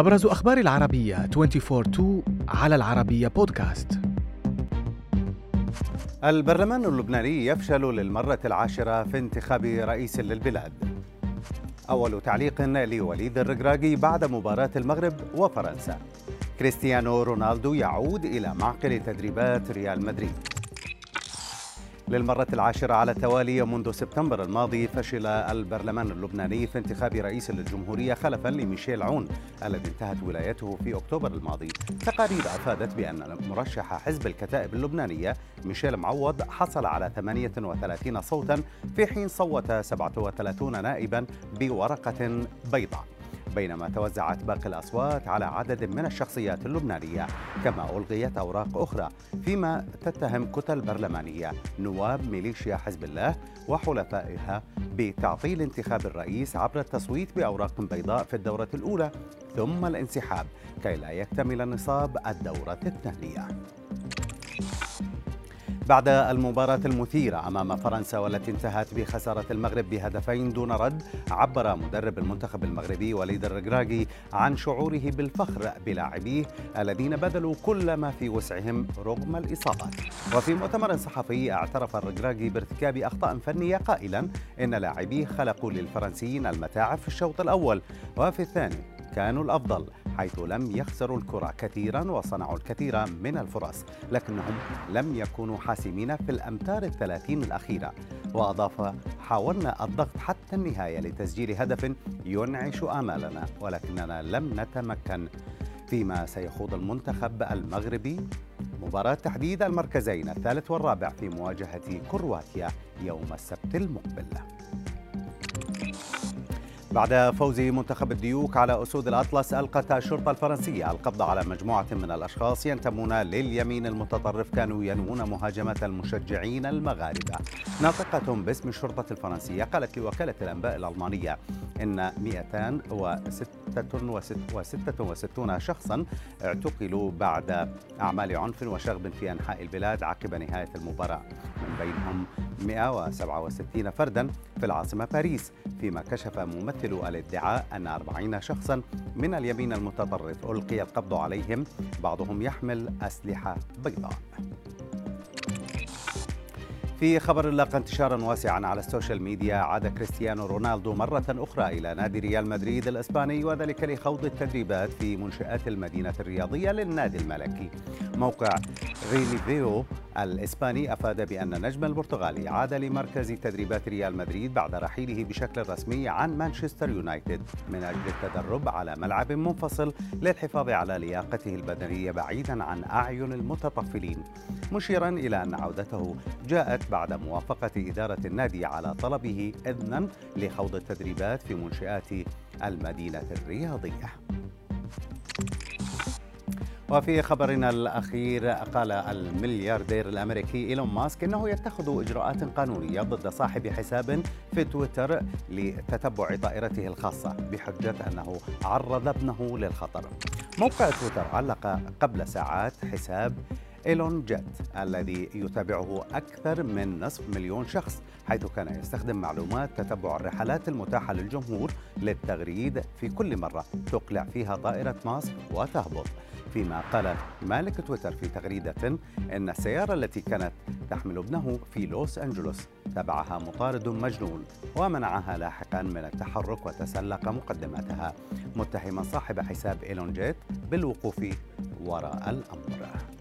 أبرز أخبار العربية 24 على العربية بودكاست. البرلمان اللبناني يفشل للمرة العاشرة في انتخاب رئيس للبلاد. أول تعليق لوليد الرقراقي بعد مباراة المغرب وفرنسا. كريستيانو رونالدو يعود إلى معقل تدريبات ريال مدريد. للمرة العاشرة على التوالي منذ سبتمبر الماضي فشل البرلمان اللبناني في انتخاب رئيس للجمهورية خلفا لميشيل عون الذي انتهت ولايته في أكتوبر الماضي. تقارير أفادت بأن مرشح حزب الكتائب اللبنانية ميشيل معوض حصل على 38 صوتا في حين صوت 37 نائبا بورقة بيضاء. بينما توزعت باقي الأصوات على عدد من الشخصيات اللبنانية كما ألغيت أوراق أخرى فيما تتهم كتل برلمانية نواب ميليشيا حزب الله وحلفائها بتعطيل انتخاب الرئيس عبر التصويت بأوراق بيضاء في الدورة الأولى ثم الانسحاب كي لا يكتمل نصاب الدورة الثانية بعد المباراة المثيرة أمام فرنسا والتي انتهت بخسارة المغرب بهدفين دون رد عبر مدرب المنتخب المغربي وليد الرقراقي عن شعوره بالفخر بلاعبيه الذين بذلوا كل ما في وسعهم رغم الإصابات. وفي مؤتمر صحفي اعترف الرقراقي بارتكاب أخطاء فنية قائلا إن لاعبيه خلقوا للفرنسيين المتاعب في الشوط الأول وفي الثاني كانوا الأفضل. حيث لم يخسروا الكرة كثيرا وصنعوا الكثير من الفرص لكنهم لم يكونوا حاسمين في الأمتار الثلاثين الأخيرة. وأضاف حاولنا الضغط حتى النهاية لتسجيل هدف ينعش آمالنا ولكننا لم نتمكن. فيما سيخوض المنتخب المغربي مباراة تحديد المركزين الثالث والرابع في مواجهة كرواتيا يوم السبت المقبل. بعد فوز منتخب الديوك على أسود الأطلس ألقت الشرطة الفرنسية القبض على مجموعة من الأشخاص ينتمون لليمين المتطرف كانوا ينوون مهاجمة المشجعين المغاربة. ناطقة باسم الشرطة الفرنسية قالت لوكالة الأنباء الألمانية إن 266 شخصا اعتقلوا بعد أعمال عنف وشغب في أنحاء البلاد عقب نهاية المباراة. من بينهم 167 فردا في العاصمة باريس فيما كشف ممثل الادعاء أن 40 شخصا من اليمين المتطرف ألقي القبض عليهم بعضهم يحمل أسلحة بيضاء. في خبر لاقى انتشارا واسعا على ال social media عاد كريستيانو رونالدو مرة أخرى إلى نادي ريال مدريد الإسباني وذلك لخوض التدريبات في منشآت المدينة الرياضية للنادي الملكي. موقع ريليفيو الإسباني أفاد بأن نجم البرتغالي عاد لمركز تدريبات ريال مدريد بعد رحيله بشكل رسمي عن مانشستر يونايتد من أجل التدرب على ملعب منفصل للحفاظ على لياقته البدنية بعيدا عن أعين المتطفلين مشيرا إلى أن عودته جاءت بعد موافقة إدارة النادي على طلبه إذنا لخوض التدريبات في منشآت المدينة الرياضية. وفي خبرنا الأخير قال الملياردير الأمريكي إيلون ماسك إنه يتخذ إجراءات قانونية ضد صاحب حساب في تويتر لتتبع طائرته الخاصة بحجة أنه عرض ابنه للخطر. موقع تويتر علق قبل ساعات حساب إيلون جيت الذي يتابعه أكثر من نصف مليون شخص حيث كان يستخدم معلومات تتبع الرحلات المتاحة للجمهور للتغريد في كل مرة تقلع فيها طائرة ماسك وتهبط. فيما قال مالك تويتر في تغريدة إن السيارة التي كانت تحمل ابنه في لوس أنجلوس تبعها مطارد مجنون ومنعها لاحقا من التحرك وتسلق مقدمتها متهما صاحب حساب إيلون جيت بالوقوف وراء الأمر.